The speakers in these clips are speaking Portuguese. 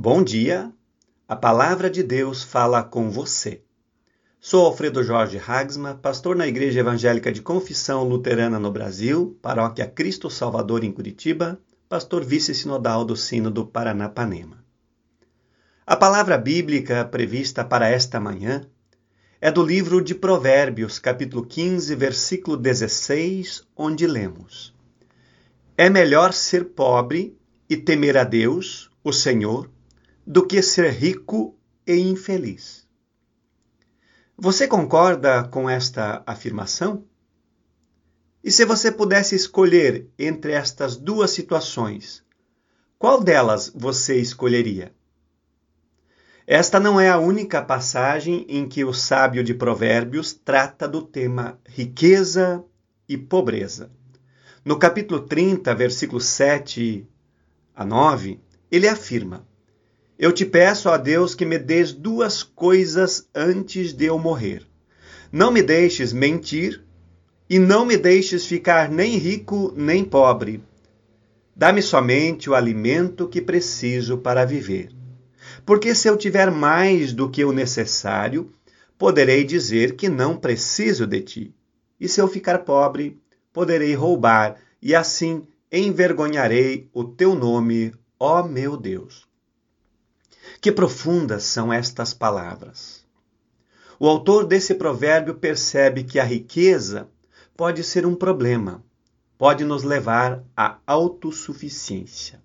Bom dia, a palavra de Deus fala com você. Sou Alfredo Jorge Hagsma, pastor na Igreja Evangélica de Confissão Luterana no Brasil, Paróquia Cristo Salvador em Curitiba, pastor vice-sinodal do Sino do Paranapanema. A palavra bíblica prevista para esta manhã é do livro de Provérbios, capítulo 15, versículo 16, onde lemos: É melhor ser pobre e temer a Deus, o Senhor, do que ser rico e infeliz. Você concorda com esta afirmação? E se você pudesse escolher entre estas duas situações, qual delas você escolheria? Esta não é a única passagem em que o sábio de Provérbios trata do tema riqueza e pobreza. No capítulo 30, versículos 7 a 9, ele afirma: eu te peço, ó Deus, que me des duas coisas antes de eu morrer. Não me deixes mentir e não me deixes ficar nem rico nem pobre. Dá-me somente o alimento que preciso para viver. Porque se eu tiver mais do que o necessário, poderei dizer que não preciso de ti. E se eu ficar pobre, poderei roubar, e assim envergonharei o teu nome, ó meu Deus. Que profundas são estas palavras. O autor desse provérbio percebe que a riqueza pode ser um problema, pode nos levar à autossuficiência.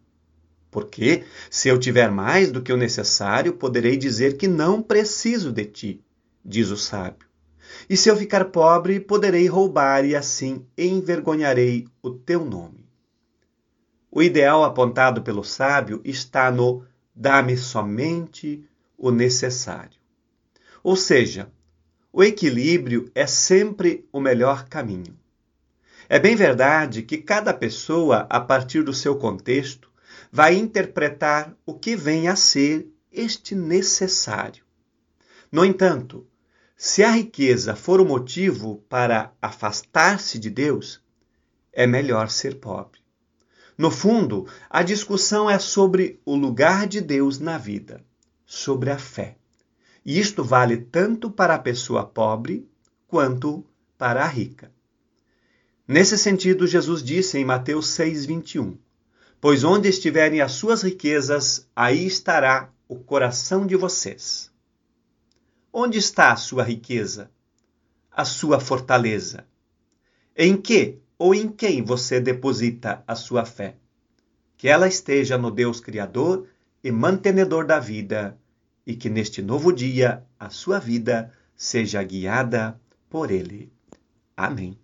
Porque, se eu tiver mais do que o necessário, poderei dizer que não preciso de ti, diz o sábio. E se eu ficar pobre, poderei roubar e assim envergonharei o teu nome. O ideal apontado pelo sábio está no dá-me somente o necessário. Ou seja, o equilíbrio é sempre o melhor caminho. É bem verdade que cada pessoa, a partir do seu contexto, vai interpretar o que vem a ser este necessário. No entanto, se a riqueza for o motivo para afastar-se de Deus, é melhor ser pobre. No fundo, a discussão é sobre o lugar de Deus na vida, sobre a fé. E isto vale tanto para a pessoa pobre quanto para a rica. Nesse sentido, Jesus disse em Mateus 6:21: Pois onde estiverem as suas riquezas, aí estará o coração de vocês. Onde está a sua riqueza? A sua fortaleza? Em que ou em quem você deposita a sua fé. Que ela esteja no Deus Criador e mantenedor da vida, e que neste novo dia a sua vida seja guiada por Ele. Amém.